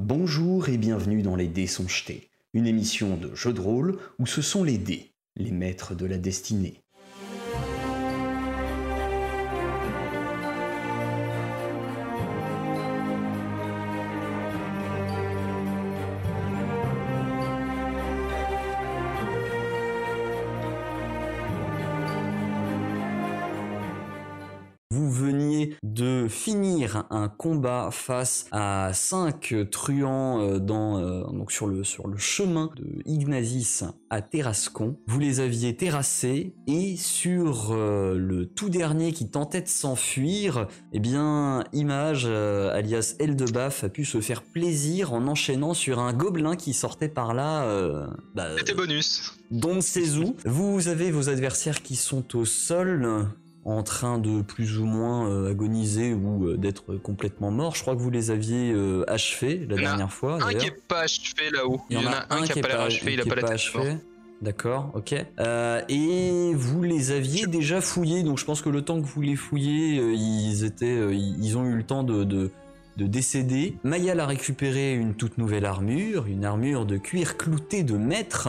Bonjour et bienvenue dans Les Dés sont jetés, une émission de jeu de rôle où ce sont les dés, les maîtres de la destinée. Combat face à cinq truands euh, dans, euh, donc sur, le, sur le chemin de Ignazis à Terrascon. Vous les aviez terrassés et sur euh, le tout dernier qui tentait de s'enfuir, eh bien, Image, alias Eldebaf, a pu se faire plaisir en enchaînant sur un gobelin qui sortait par là. euh, bah, C'était bonus. Don où. Vous avez vos adversaires qui sont au sol, en train de plus ou moins euh, agoniser ou euh, d'être complètement morts. Je crois que vous les aviez euh, achevés la dernière fois. Un qui d'ailleurs. est pas achevé là-haut. Il y en a un qui a pas l'air achevé, il a qui pas la tête. achevé. D'accord, ok. Et vous les aviez déjà fouillés, donc je pense que le temps que vous les fouillez, ils étaient, ils ils ont eu le temps de, de, de décéder. Mayal a récupéré une toute nouvelle armure, une armure de cuir clouté de maître.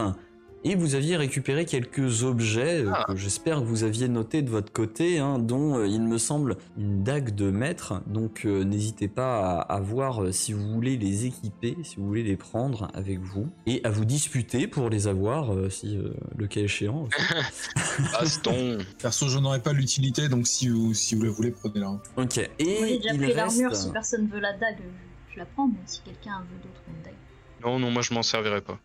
Et vous aviez récupéré quelques objets euh, Ah. que j'espère que vous aviez notés de votre côté, hein, dont euh, il me semble une dague de maître. Donc euh, n'hésitez pas à, à voir euh, si vous voulez les équiper, si vous voulez les prendre avec vous, et à vous disputer pour les avoir, euh, si euh, le cas échéant. Baston. Perso, je n'aurais pas l'utilité, donc si vous, si vous la voulez, prenez-la. ok. Et j'ai déjà il pris l'armure, si personne veut la dague, je la prends, mais si quelqu'un veut d'autres une dague. Non, non, moi je m'en servirai pas.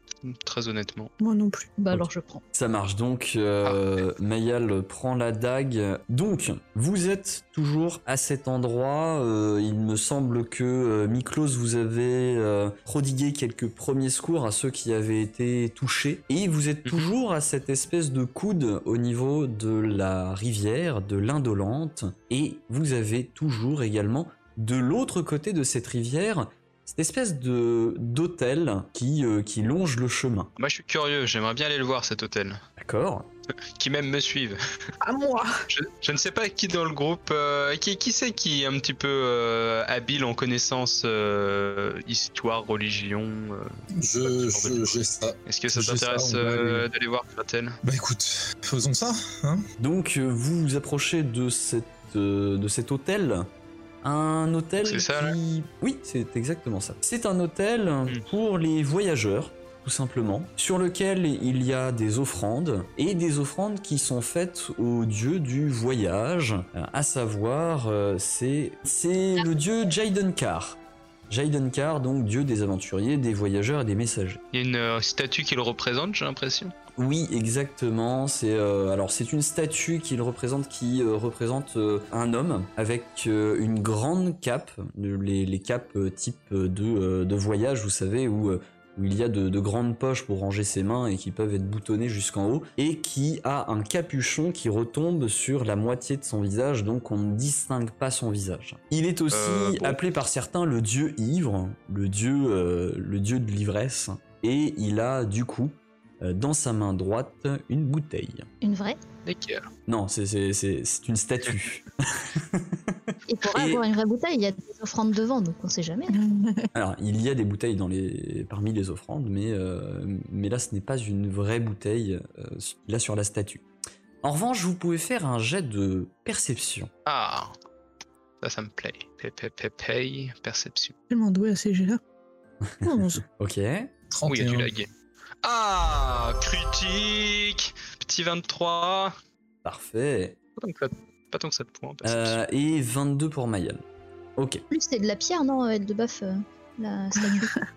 Très honnêtement. Moi non plus. Bah alors je prends. Ça marche donc, euh, Mayal prend la dague. Donc, vous êtes toujours à cet endroit. euh, il me semble que euh, Miklos vous avez euh, prodigué quelques premiers secours à ceux qui avaient été touchés. Et vous êtes Mhm. toujours à cette espèce de coude au niveau de la rivière, de l'Indolente. Et vous avez toujours également, de l'autre côté de cette rivière, cette espèce de d'hôtel qui, euh, qui longe le chemin. Moi je suis curieux, j'aimerais bien aller le voir cet hôtel. D'accord Qui même me suive. À moi Je, je ne sais pas qui dans le groupe, euh, qui, qui c'est qui est un petit peu euh, habile en connaissances euh, histoire, religion. euh. Je, je, j'ai ça. Est-ce que ça J'ai t'intéresse aller. d'aller voir cet hôtel? Bah écoute, faisons ça, hein Donc vous vous approchez de, cette, euh, de cet hôtel. Un hôtel C'est ça, qui... Oui, c'est exactement ça. C'est un hôtel Hmm. pour les voyageurs, tout simplement, sur lequel il y a des offrandes, et des offrandes qui sont faites au dieu du voyage, à savoir, euh, c'est c'est le dieu Jaidenkar. Jaidenkar, donc dieu des aventuriers, des voyageurs et des messagers. Il y a une euh, statue qui le représente, j'ai l'impression. Oui, exactement. C'est euh, alors c'est une statue qu'il représente qui euh, représente euh, un homme avec une grande cape, les, les capes type de, de voyage, vous savez, où, euh, où il y a de, de grandes poches pour ranger ses mains et qui peuvent être boutonnées jusqu'en haut, et qui a un capuchon qui retombe sur la moitié de son visage, donc on ne distingue pas son visage. Il est aussi Euh, bon. appelé par certains le dieu ivre, le dieu, euh, le dieu de l'ivresse, et il a du coup dans sa main droite une bouteille. Une vraie? D'accord. Non, c'est- c'est c'est- c'est une statue. Et pour Et- avoir une vraie bouteille, il y a des offrandes devant, donc on sait jamais. Alors, il y a des bouteilles dans les, parmi les offrandes, mais, euh, mais là, ce n'est pas une vraie bouteille, euh, là, sur la statue. En revanche, vous pouvez faire un jet de perception. Ah, ça, ça me plaît. Pay, pay, pay, pay, perception. Tellement doué à ces jeux-là. 11. Ok. Oh, il y a 31. du lag. Ah, critique Petit 23. Parfait. Pas tant que ça, pas tant que ça de points. Euh, et 22 pour Mayal. Ok. Plus c'est de la pierre, non, elle de baf, euh, la statue. Ah.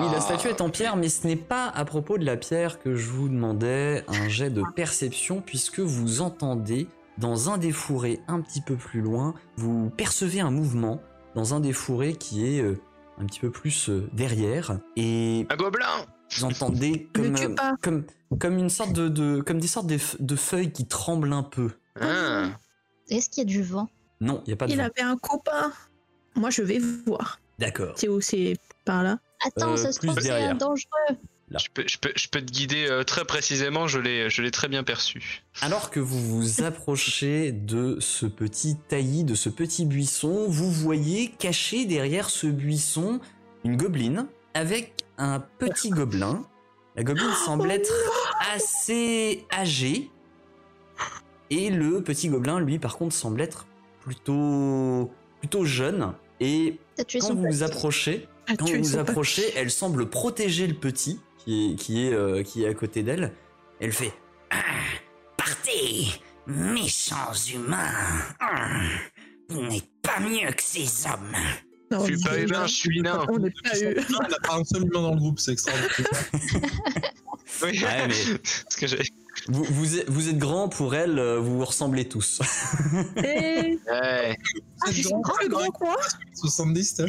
Oui, la statue est en pierre, mais ce n'est pas à propos de la pierre que je vous demandais un jet de perception, puisque vous entendez dans un des fourrés un petit peu plus loin, vous percevez un mouvement dans un des fourrés qui est euh, un petit peu plus euh, derrière, et Un gobelin vous entendez comme, euh, comme, comme une sorte de, de- comme des sortes de, de feuilles qui tremblent un peu. Ah. Est-ce qu'il y a du vent? Non, il n'y a pas de Il vent. avait un copain. Moi, je vais voir. D'accord. C'est où? C'est par là? Attends, Euh, ça se trouve, c'est dangereux. Là. Je peux, je, peux, je peux te guider euh, très précisément, je l'ai, je l'ai très bien perçu. Alors que vous vous approchez de ce petit taillis, de ce petit buisson, vous voyez caché derrière ce buisson une gobeline avec un petit gobelin. La gobeline semble être assez âgée. Et le petit gobelin, lui, par contre, semble être plutôt, plutôt jeune. Et quand vous vous approchez, quand vous vous approchez, elle semble protéger le petit qui est, qui est, euh, qui est à côté d'elle. Elle fait Partez, méchants humains. Ah, Vous n'êtes pas mieux que ces hommes. Non, Je suis pas humain, je suis nain. On n'est pas eu. On n'a pas un seul humain dans le groupe, c'est extraordinaire. Oui. Ouais, mais Parce que j'ai- vous, vous, êtes, vous êtes grand pour elle, euh, vous vous ressemblez tous. Et Ouais. ah, ils sont plus grands que moi 70, t'as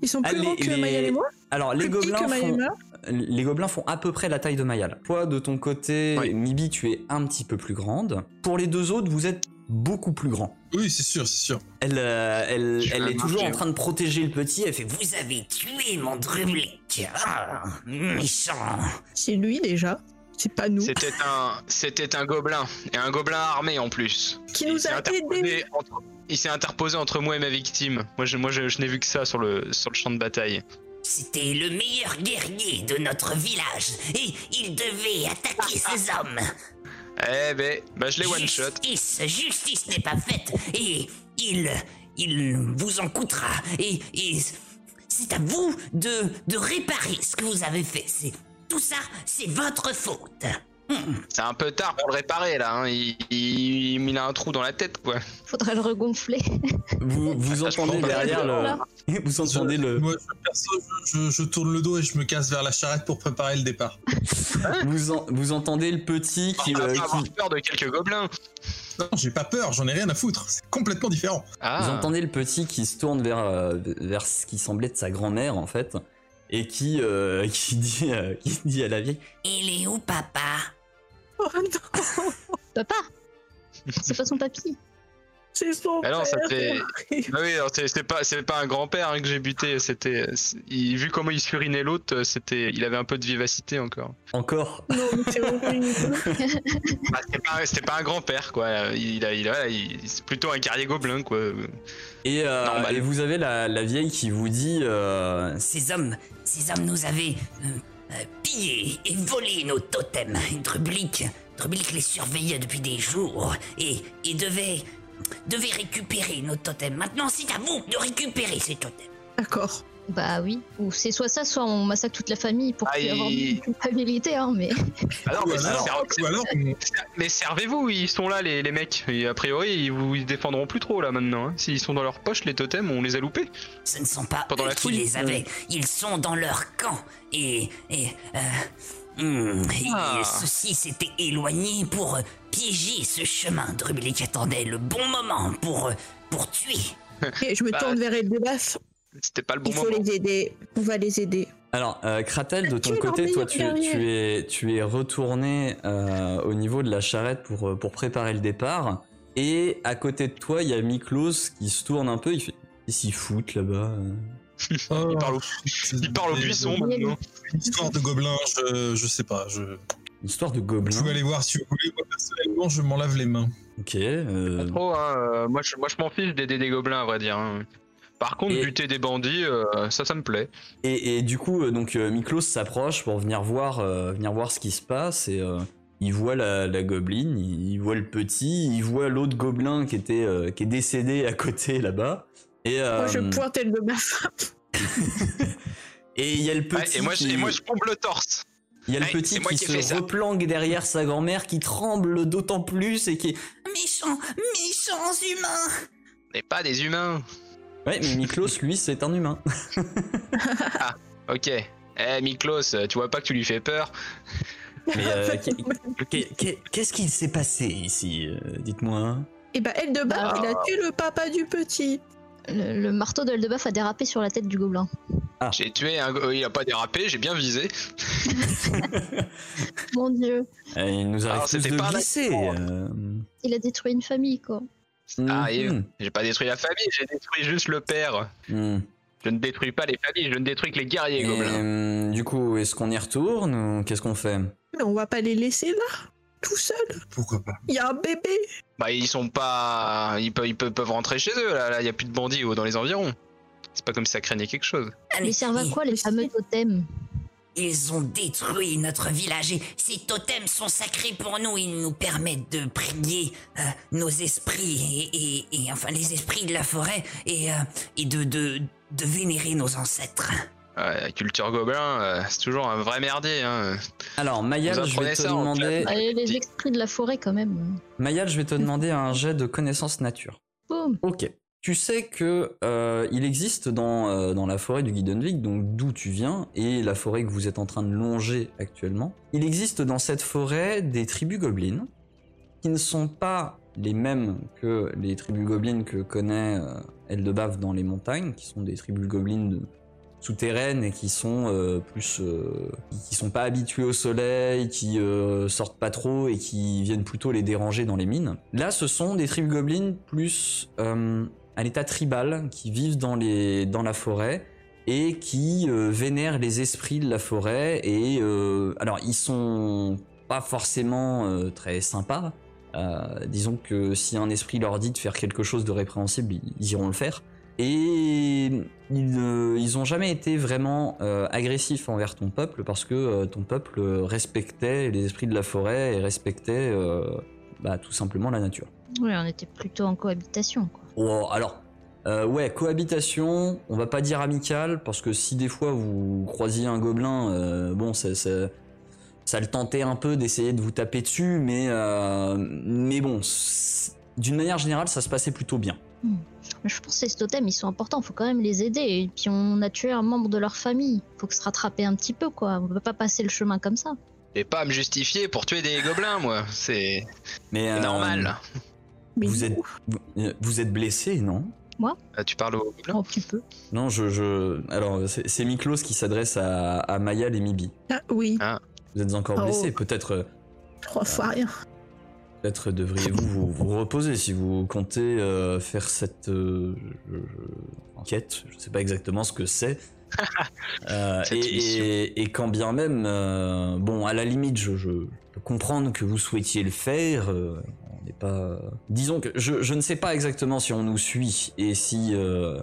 Ils sont plus Ah, grands que les- Mayal et moi Alors, les gobelins, font, moi les gobelins font à peu près la taille de Mayal. Toi, de ton côté, Oui. Mibi, tu es un petit peu plus grande. Pour les deux autres, vous êtes beaucoup plus grand. Oui, c'est sûr, c'est sûr. Elle, euh, elle, elle est toujours en train de protéger le petit. Elle fait vous. Avez tué mon drublique. Ah, méchant. C'est lui déjà. C'est pas nous. C'était un, c'était un gobelin et un gobelin armé en plus. Qui Il nous s'est a entre- Il s'est interposé entre moi et ma victime. Moi, je, moi, je, je n'ai vu que ça sur le, sur le champ de bataille. C'était le meilleur guerrier de notre village et il devait attaquer ces hommes. Eh ben, bah je l'ai one shot. Justice, justice n'est pas faite et il, il vous en coûtera et, et c'est à vous de, de réparer ce que vous avez fait. C'est tout ça, c'est votre faute. C'est un peu tard pour le réparer là. hein. Il, il, il a un trou dans la tête quoi. Faudrait le regonfler. Vous, Ah, entendez derrière le. Vous entendez Je- le. Moi, je, perso, je, tourne le dos et je me casse vers la charrette pour préparer le départ. Vous, en- vous entendez le petit qui, va euh, qui- peur de quelques gobelins. Non, j'ai pas peur, j'en ai rien à foutre. C'est complètement différent. Ah. Vous entendez le petit qui se tourne vers, euh, vers ce qui semblait être sa grand-mère en fait, et qui, euh, qui, dit, euh, qui dit à la vieille Il est où, papa? Oh non, Papa C'est pas son papy. c'est son Ah non, ça fait- Ah oui, alors c'est c'est pas, c'est pas un grand-père hein, que j'ai buté. C'était, vu comment il surinait l'autre, c'était, il avait un peu de vivacité encore. Encore Non, mais c'est horrible. Ah, c'était pas, c'était pas un grand-père quoi. Il a, il a, il- c'est plutôt un guerrier gobelin quoi. et, euh, et vous avez la, la vieille qui vous dit euh, Ces hommes, ces hommes nous avaient euh, euh, pillé et volé nos totems. Et Drublic, Drublic les surveillait depuis des jours et, et devait, devait récupérer nos totems. Maintenant, c'est à vous de récupérer ces totems. D'accord. Bah oui. Ou c'est soit ça, soit on massacre toute la famille pour Ah, il- avoir de culpabilité, hein, mais. Ah non, ou mais, servez-vous, ils sont là les, les mecs. Et a priori, ils vous ils défendront plus trop là maintenant. hein. S'ils sont dans leur poche, les totems, on les a loupés. Ce ne sont pas Pendant eux la qui les avaient, ils sont dans leur camp. Et, et, euh, hmm, et Ah. ceux-ci s'étaient éloignés pour euh, piéger ce chemin. Drublic attendait le bon moment pour, euh, pour tuer. Et je me Bah, tourne vers Eldebaf. C'était pas le bon Il faut moment. les aider. On va les aider. Alors, euh, Kratel, de ton côté, toi, tu, tu es, tu es retourné euh, au niveau de la charrette pour, euh, pour préparer le départ. Et à côté de toi, il y a Miklos qui se tourne un peu. Il fait Ils s'y foutent là-bas. euh. Oh, Il parle au, c'est- il parle au c'est- buisson maintenant. Une histoire de gobelin, je, je sais pas. Je, Histoire de vous gobelins. pouvez aller voir si vous voulez. Moi, personnellement, je m'en lave les mains. Ok. euh, Trop, hein, moi je, moi, je m'en fiche d'aider des gobelins à vrai dire. hein. Par contre, Et- buter des bandits, euh, ça, ça me plaît. Et, et du coup, euh, donc euh, Miklos s'approche pour venir voir, euh, venir voir ce qui se passe et euh, il voit la, la gobeline, il, il voit le petit, il voit l'autre gobelin qui était euh, qui est décédé à côté là-bas. Et euh, Moi, je pointe Eldebaf. Et et il y a le petit Ouais, et, moi, je- qui, et moi, je pompe le torse. il y a le Ouais, petit qui se replanque derrière sa grand-mère qui tremble d'autant plus et qui est... Méchants, méchants humains n'est pas des humains. Ouais, mais Miklos, lui, c'est un humain. Ok. Eh, Miklos, tu vois pas que tu lui fais peur Mais euh, qu'est- qu'est- qu'est- qu'est-ce qu'il s'est passé ici euh, Dites-moi. Et bah, Eldebaf, Ah. il a tué le papa du petit. Le, le marteau d'Eldebaf a dérapé sur la tête du gobelin. J'ai tué un. go- Il a pas dérapé, j'ai bien visé. Mon dieu. Euh, il nous arrive Alors, de pas glisser. euh, Il a détruit une famille, quoi. Ah, mhm. et j'ai pas détruit la famille, j'ai détruit juste le père. Hmm. Je ne détruis pas les familles, je ne détruis que les guerriers Et, gobelins. euh, du coup, est-ce qu'on y retourne ou qu'est-ce qu'on fait? Mais on va pas les laisser là, tout seuls. Pourquoi pas? Il y a un bébé. Bah, ils sont pas. Ils peuvent, ils peuvent, peuvent rentrer chez eux, là. Là, il y a plus de bandits oh, dans les environs. C'est pas comme si ça craignait quelque chose. Allez, Ils servent à quoi les mais fameux totems? Ils ont détruit notre village et ces totems sont sacrés pour nous. Ils nous permettent de prier euh, nos esprits et, et- et, enfin les esprits de la forêt et, euh, et de, de, de vénérer nos ancêtres. Ouais, la culture gobelin, euh, c'est toujours un vrai merdier. Hein. Alors, Mayal, je vais te demander. Allez, Les esprits de la forêt quand même. Mayal, je vais te demander un jet de connaissance nature. Boum. Ok. Tu sais que euh, il existe dans, euh, dans la forêt du Guidenvik, donc d'où tu viens, et la forêt que vous êtes en train de longer actuellement, il existe dans cette forêt des tribus gobelines qui ne sont pas les mêmes que les tribus gobelines que connaît euh, dans les montagnes, qui sont des tribus gobelines souterraines et qui sont euh, plus qui sont pas habitués au soleil, qui sortent pas trop et qui viennent plutôt les déranger dans les mines. Là, ce sont des tribus gobelines plus à l'état tribal qui vivent dans les dans la forêt et qui euh, vénèrent les esprits de la forêt et euh, alors ils sont pas forcément euh, très sympas. Disons que si un esprit leur dit de faire quelque chose de répréhensible, ils- iront le faire. Et ils, ils ont jamais été vraiment agressifs envers ton peuple parce que ton peuple respectait les esprits de la forêt et respectait bah, tout simplement la nature. Oui, on était plutôt en cohabitation. Quoi. Oh, alors, euh, ouais, cohabitation, on va pas dire amicale, parce que si des fois vous croisiez un gobelin, euh, bon, ça, ça, ça le tentait un peu d'essayer de vous taper dessus, mais, euh, mais bon, d'une manière générale, ça se passait plutôt bien. Mais je pense que ces totems, ils sont importants. faut quand même les aider. Et puis on a tué un membre de leur famille. faut que se rattraper un petit peu, quoi. On peut pas passer le chemin comme ça. Et pas à me justifier pour tuer des gobelins, moi. C'est Mais euh, normal. Mais Vous nous, êtes, vous, euh, vous êtes blessé, non? Ah, tu parles aux gobelins Un petit peu. Non, je, je, alors c'est Miklos qui s'adresse à, à Mayal et Mibi. Ah oui, Vous êtes encore Oh. blessé, peut-être. euh, trois fois rien. Peut-être devriez-vous vous, vous reposer si vous comptez euh, faire cette euh, je- enquête. Je sais pas exactement ce que c'est. Euh, Cette et, mission. et- et quand bien même, euh, bon, à la limite, je, je peux comprendre que vous souhaitiez le faire. On n'est pas. Disons que je, je ne sais pas exactement si on nous suit et si euh,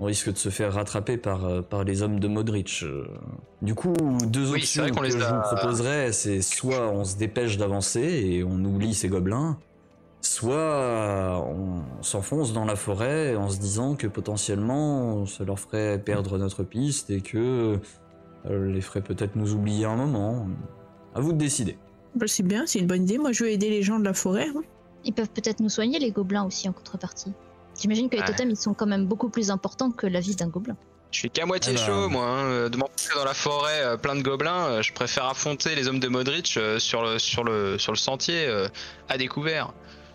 on risque de se faire rattraper par, euh, par les hommes de Modric. euh. Du coup, deux Oui, options que les je a- vous proposerais, c'est soit on se dépêche d'avancer et on oublie ces gobelins, soit on s'enfonce dans la forêt en se disant que potentiellement ça leur ferait perdre notre piste et que les ferait peut-être nous oublier un moment. À vous de décider. Bah, c'est bien, c'est une bonne idée. Moi, je vais aider les gens de la forêt. hein. Ils peuvent peut-être nous soigner, les gobelins aussi, en contrepartie. J'imagine que les Ouais. totems, ils sont quand même beaucoup plus importants que la vie d'un gobelin. Je suis qu'à moitié chaud, moi. hein, euh, De m'enfoncer dans la forêt euh, plein de gobelins, euh, je préfère affronter les hommes de Modric euh, sur, le, sur, le, sur le sentier euh, à découvert.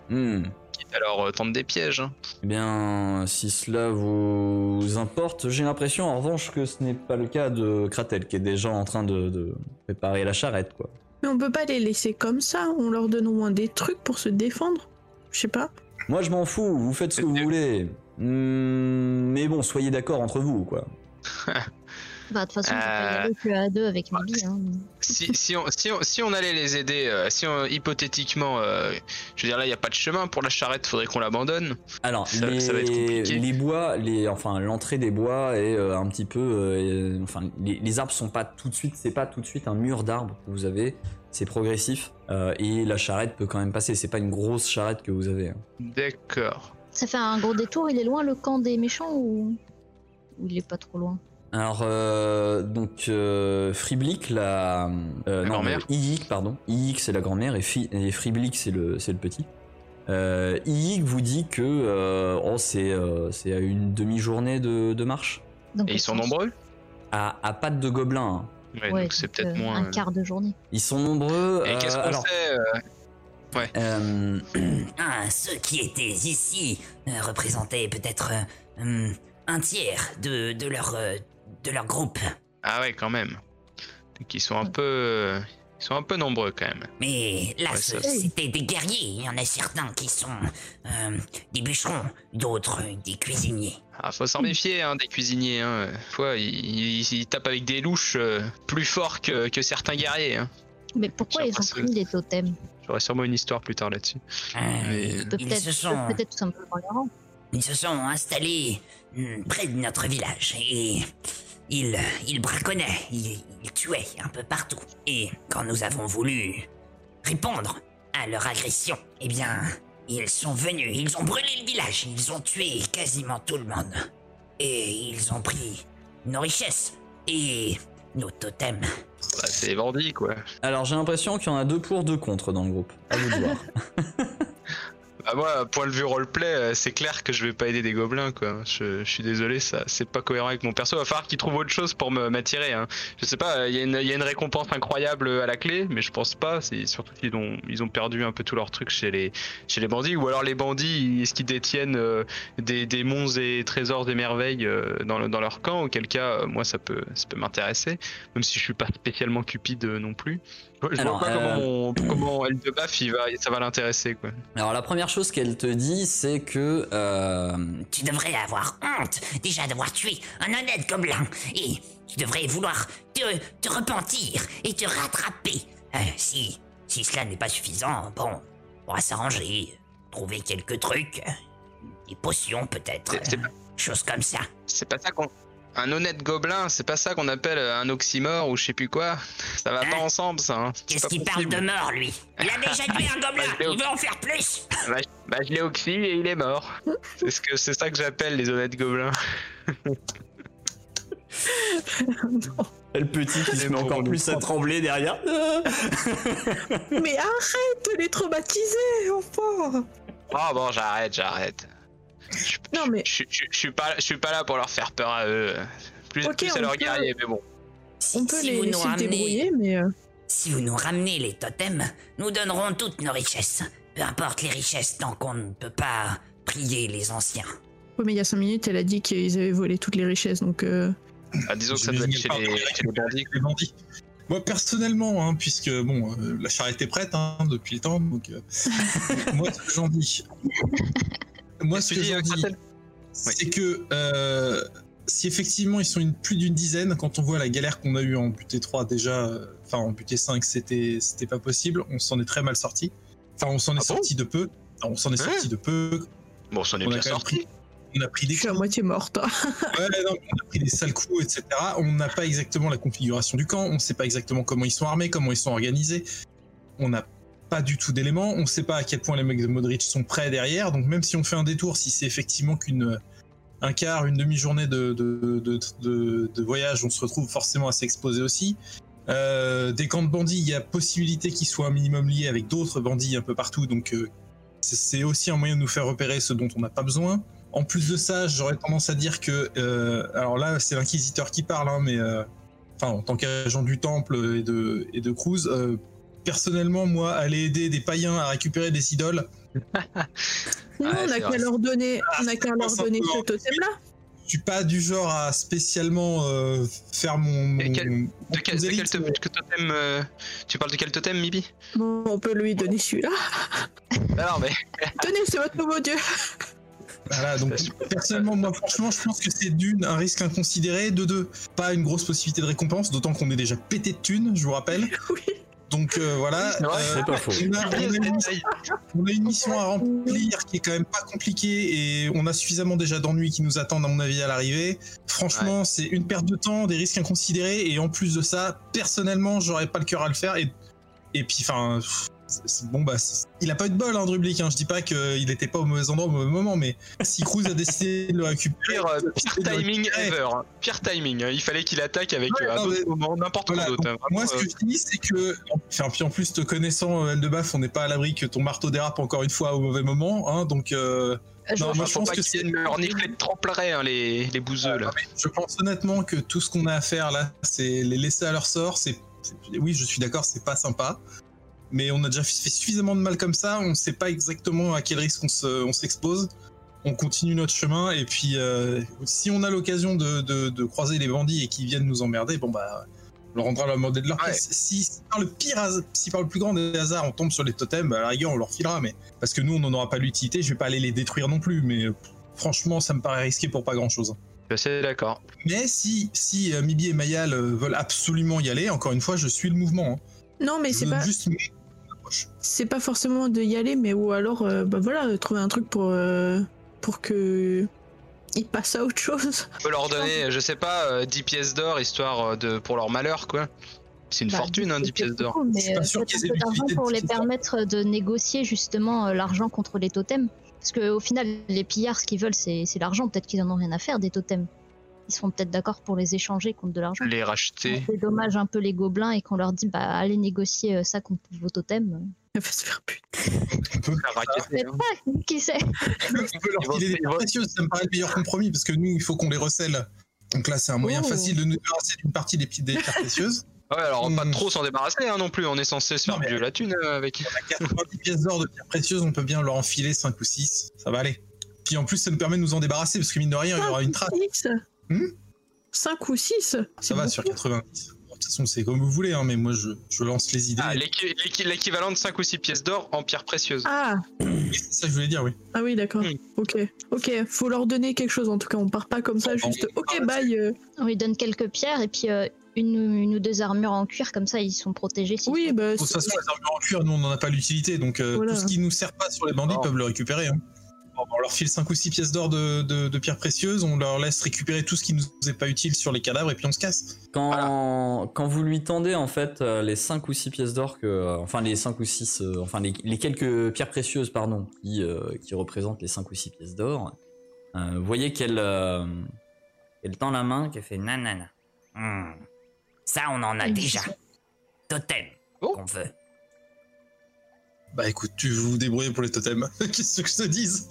Hmm. Quitte à leur euh, tendre des pièges. hein. Eh bien, si cela vous importe, j'ai l'impression en revanche que ce n'est pas le cas de Kratel qui est déjà en train de, de préparer la charrette, quoi. Mais on peut pas les laisser comme ça. On leur donne au moins des trucs pour se défendre. Je sais pas. Moi, je m'en fous, vous faites ce que vous voulez. Hmm, mais bon, soyez d'accord entre vous, quoi. Bah, de toute façon, on peut pas y Euh. aller que à deux avec Mibi. Hein. Si, si, on, si, on, si on allait les aider, euh, si on, hypothétiquement, euh, je veux dire là, il n'y a pas de chemin pour la charrette, faudrait qu'on l'abandonne. Alors, Ça- les, ça va être compliqué. les bois, les, enfin, l'entrée des bois est euh, un petit peu, euh, enfin, les, les arbres sont pas tout de suite, c'est pas tout de suite un mur d'arbres que vous avez, c'est progressif euh, et la charrette peut quand même passer. C'est pas une grosse charrette que vous avez. hein. D'accord. Ça fait un gros détour. Il est loin, le camp des méchants, ou, ou il est pas trop loin? Alors, euh, donc, euh, Friblick, la. euh, La non, grand-mère. euh, Iik, pardon. Iik, c'est la grand-mère et, Fi- et Friblick, c'est le, c'est le petit. Euh, Iik vous dit que euh, oh, c'est euh, c'est à une demi-journée de, de marche. Donc, Et ils sont nombreux À, à pattes de gobelin. hein. Ouais, Ouais, donc c'est peut-être euh, moins. Un euh, quart de journée. Ils sont nombreux. Et euh, qu'est-ce qu'on alors, sait euh, euh, Ah, ceux qui étaient ici euh, représentaient peut-être euh, hum, un tiers de, de, leur, euh, de leur groupe. Ah ouais, quand même. Donc ils sont un peu, euh, ils sont un peu nombreux quand même. Mais là, Ouais, c'était des guerriers. Il y en a certains qui sont euh, des bûcherons, d'autres des cuisiniers. Ah, faut s'en méfier hein, des cuisiniers. Hein. Fois, ils, ils- ils tapent avec des louches euh, plus forts que, que certains guerriers. Hein. Mais pourquoi ils ont pris les totems J'aurai sûrement une histoire plus tard là-dessus. Euh, Mais- ils, Peut- ils Peut-être se sont... peut-être tout simplement ils se sont installés hmm, près de notre village et ils, ils braconnaient, ils, ils tuaient un peu partout. Et quand nous avons voulu répondre à leur agression, eh bien, ils sont venus, ils ont brûlé le village, ils ont tué quasiment tout le monde. Et ils ont pris nos richesses et nos totems. Bah, c'est les bandits, quoi. Alors j'ai l'impression qu'il y en a deux pour, deux contre dans le groupe. À vous de voir. Bah, moi, point de vue roleplay, euh, c'est clair que je vais pas aider des gobelins, quoi. Je, suis désolé, ça, c'est pas cohérent avec mon perso. Il va falloir qu'ils trouvent autre chose pour me- m'attirer. Hein. Je sais pas, il y, a une- il y a une récompense incroyable à la clé, mais je pense pas. C'est surtout qu'ils ont, ils ont perdu un peu tous leurs trucs chez les, bandits. Ou alors les bandits, est-ce qu'ils détiennent euh, des, des monts et trésors des merveilles euh, dans, le- dans leur camp? Auquel cas, euh, moi, ça peut, ça peut m'intéresser, même si je suis pas spécialement cupide euh, non plus. Je Alors, vois pas euh, comment, mon- comment Eldebaf, il va, ça va l'intéresser, quoi. Alors la première chose qu'elle te dit, c'est que euh, Tu devrais avoir honte déjà d'avoir tué un honnête gobelin et tu devrais vouloir te, te repentir et te rattraper. Euh, si, si cela n'est pas suffisant, bon, on va s'arranger, trouver quelques trucs, euh, des potions peut-être, euh, choses comme ça. C'est pas ça qu'on. Un honnête gobelin, c'est pas ça qu'on appelle un oxymore ou je sais plus quoi. Ça va pas Hein ensemble, ça. hein. Qu'est-ce qu'il parle de mort, lui? Il a déjà tué un gobelin, je l'ai il veut en faire plus Bah, je- bah, je l'ai oxy et il est mort. C'est ce que c'est ça que j'appelle les honnêtes gobelins. le petit qui se met encore plus à trembler derrière. Mais arrête de les traumatiser, enfant Oh bon, j'arrête, j'arrête. Je, Non, mais- je, je- je suis pas, je suis pas là pour leur faire peur à eux. Plus, Ok, plus à on leur peut- guerrier, mais bon. Si, On peut si les vous nous ramenez- débrouiller, mais... euh, Si vous nous ramenez les totems, nous donnerons toutes nos richesses. Peu importe les richesses tant qu'on ne peut pas prier les anciens. Ouais, mais il y a 5 minutes, elle a dit qu'ils avaient volé toutes les richesses, donc... euh, Ah, disons que ça doit être chez les, chez les bandits. les bandits. Moi personnellement, hein, puisque bon, euh, la charrette est prête hein, depuis le temps, donc euh, moi ce que j'en dis, moi ce que dis, j'en euh, dis, c'est que euh, si effectivement ils sont une, plus d'une dizaine, quand on voit la galère qu'on a eue en buté 3 déjà, euh, enfin en buté 5 c'était c'était pas possible, on s'en est très mal sorti. Enfin on s'en est Ah bon? sorti de peu, Enfin, on s'en est Hein? sorti de peu, Bon, ça en est on a bien sorti. pris, on a pris des Je suis à moitié morte. hein. Ouais, non, mais on a pris des sales coups, etc. On n'a pas exactement la configuration du camp, on ne sait pas exactement comment ils sont armés, comment ils sont organisés. On n'a pas du tout d'éléments, on ne sait pas à quel point les mecs de Modric sont prêts derrière. Donc même si on fait un détour, si c'est effectivement qu'une un quart, une demi-journée de, voyage, on se retrouve forcément à s'exposer aussi. Euh, des camps de bandits, il y a possibilité qu'ils soient un minimum liés avec d'autres bandits un peu partout, donc euh, c'est- aussi un moyen de nous faire repérer ce dont on n'a pas besoin. En plus de ça, j'aurais tendance à dire que, euh, alors là, c'est l'inquisiteur qui parle, hein, mais enfin, en tant qu'agent du temple et de et de Cruz, personnellement, moi, aller aider des païens à récupérer des idoles, Non, Ouais, on c'est a vrai. qu'à leur donner, on a qu'à leur donner ce totem-là. je suis pas du genre à spécialement euh, faire mon. Et mon- quel- mon De quel, de totem euh, Tu parles de quel totem, Mibi? Bon, on peut lui donner celui-là. Ah Non, mais Tenez, c'est votre nouveau dieu. Voilà, donc personnellement, moi, franchement, je pense que c'est d'une, un risque inconsidéré, de deux, pas une grosse possibilité de récompense, d'autant qu'on est déjà pété de thunes, je vous rappelle. Oui. Donc euh, voilà. Pas faux. on a- on a une mission- On a une mission à remplir qui est quand même pas compliquée et on a suffisamment déjà d'ennuis qui nous attendent à mon avis à l'arrivée. Franchement, c'est une perte de temps, des risques inconsidérés et en plus de ça, personnellement, j'aurais pas le cœur à le faire et et puis enfin bon bah c'est- il a pas eu de bol hein, Drublic hein. je dis pas qu'il était pas au mauvais endroit au mauvais moment mais si Cruz a décidé de le récupérer pire, euh, a pire de timing ever. hein. Pire timing. hein. Il fallait qu'il attaque avec Ouais, euh, un non, autre mais- moment, n'importe quoi d'autre. hein. moi, ce que je dis, c'est que, enfin, puis en plus, te connaissant, euh, Eldebaf, on n'est pas à l'abri que ton marteau dérape encore une fois au mauvais moment, hein, donc euh, Je Non, euh, moi, je pense pas que c'est- me renifler de plein, hein, les, les bouseux, là. je pense honnêtement que tout ce qu'on a à faire là, c'est les laisser à leur sort. C'est, c'est- oui, je suis d'accord, c'est pas sympa, mais on a déjà fait suffisamment de mal comme ça. On sait pas exactement à quel risque on, se, on s'expose. On continue notre chemin et puis euh, si on a l'occasion de, de- de croiser les bandits et qu'ils viennent nous emmerder, bon bah, on leur rendra la monnaie de leur Ouais. pièce. Si, si par le pire, si par le plus grand des hasards on tombe sur les totems, bah, à la rigueur on leur filera, mais parce que nous on n'en aura pas l'utilité, je vais pas aller les détruire non plus, mais franchement ça me paraît risqué pour pas grand chose. Je suis d'accord. Mais si, si euh, Mibi et Mayal euh, veulent absolument y aller, encore une fois, je suis le mouvement. hein. Non, mais c'est pas, juste. C'est pas forcément de y aller, mais ou alors, euh, bah voilà, euh, trouver un truc pour, euh, pour que ils passent à autre chose. On peut leur donner, je sais pas, euh, 10 pièces d'or histoire euh, de pour leur malheur quoi. C'est une Bah, fortune hein, 10 c'est pièces d'or. pas euh, sûr qu'ils aient d'argent de pour les permettre de négocier justement euh, l'argent contre les totems. Parce qu'au final, les pillards, ce qu'ils veulent, c'est c'est l'argent. Peut-être qu'ils en ont rien à faire des totems. Ils seront peut-être d'accord pour les échanger contre de l'argent. Les On racheter. fait dommage un peu les gobelins et qu'on leur dit bah allez négocier euh, ça contre vos totems. Elle va se faire putain. On peut, faire raqueter, Mais pas, qui sait on peut leur filer des précieuses, ça me paraît le meilleur compromis parce que nous, il faut qu'on les recèle. Donc là, c'est un moyen Oh. facile de nous débarrasser d'une partie des, des pierres précieuses. Ouais, alors pas Hmm. trop s'en débarrasser hein, non plus, on est censé se faire de la thune euh, avec. On a 90 pièces d'or de pierres précieuses, on peut bien leur enfiler 5 ou 6. Ça va aller. Puis en plus, ça nous permet de nous en débarrasser parce que mine de rien, il y aura une trace. 5 ou 6 Ça va sur 90. De toute façon, c'est comme vous voulez, hein, mais moi, je, je lance les idées. Ah, l'équi- l'équi- l'équivalent de 5 ou 6 pièces d'or en pierres précieuses. Ah, c'est ça que je voulais dire, oui. ah oui, d'accord. Hmm. Ok, ok, faut leur donner quelque chose en tout cas. On part pas comme ça, juste on- ok, bye. euh. On lui donne quelques pierres et puis euh, une, ou- une ou deux armures en cuir, comme ça ils sont protégés. Oui, bah, De toute façon, les armures en cuir, nous, on n'en a pas l'utilité. Donc, euh, Voilà. tout ce qui nous sert pas sur les bandits Non. peuvent le récupérer. hein. On leur file 5 ou 6 pièces d'or de, de- de pierres précieuses, on leur laisse récupérer tout ce qui nous est pas utile sur les cadavres et puis on se casse. Quand, quand vous lui tendez en fait euh, les 5 ou 6 pièces d'or que euh, enfin les 5 ou 6 euh, enfin les, les quelques pierres précieuses pardon qui, euh, qui représentent les 5 ou 6 pièces d'or euh, vous voyez qu'elle euh, elle tend la main qu'elle fait Nanana. Hmm. Ça, on en a déjà. Totem Oh. qu'on veut. Bah écoute, tu vous débrouilles pour les totems. Qu'est-ce que je te dise?